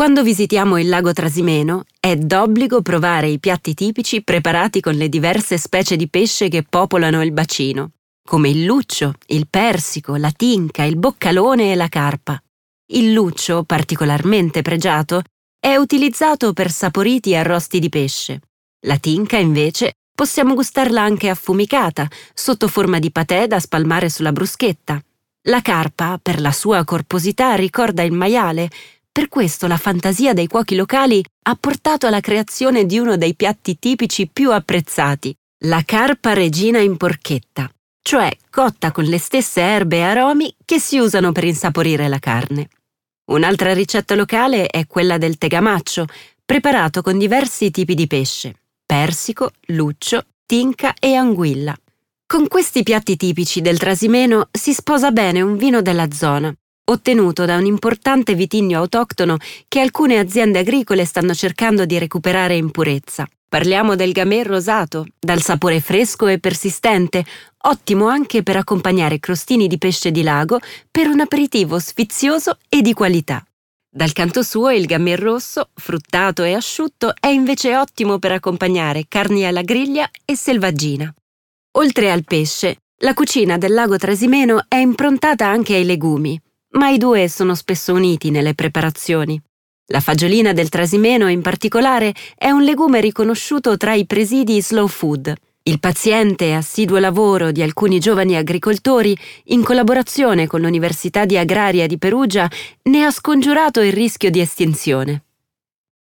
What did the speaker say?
Quando visitiamo il lago Trasimeno è d'obbligo provare i piatti tipici preparati con le diverse specie di pesce che popolano il bacino, come il luccio, il persico, la tinca, il boccalone e la carpa. Il luccio, particolarmente pregiato, è utilizzato per saporiti arrosti di pesce. La tinca, invece, possiamo gustarla anche affumicata, sotto forma di patè da spalmare sulla bruschetta. La carpa, per la sua corposità, ricorda il maiale, per questo la fantasia dei cuochi locali ha portato alla creazione di uno dei piatti tipici più apprezzati, la carpa regina in porchetta, cioè cotta con le stesse erbe e aromi che si usano per insaporire la carne. Un'altra ricetta locale è quella del tegamaccio, preparato con diversi tipi di pesce, persico, luccio, tinca e anguilla. Con questi piatti tipici del Trasimeno si sposa bene un vino della zona, ottenuto da un importante vitigno autoctono che alcune aziende agricole stanno cercando di recuperare in purezza. Parliamo del gamay rosato, dal sapore fresco e persistente, ottimo anche per accompagnare crostini di pesce di lago per un aperitivo sfizioso e di qualità. Dal canto suo il gamay rosso, fruttato e asciutto, è invece ottimo per accompagnare carni alla griglia e selvaggina. Oltre al pesce, la cucina del lago Trasimeno è improntata anche ai legumi, ma i due sono spesso uniti nelle preparazioni. La fagiolina del Trasimeno, in particolare, è un legume riconosciuto tra i presidi slow food. Il paziente e assiduo lavoro di alcuni giovani agricoltori, in collaborazione con l'Università di Agraria di Perugia, ne ha scongiurato il rischio di estinzione.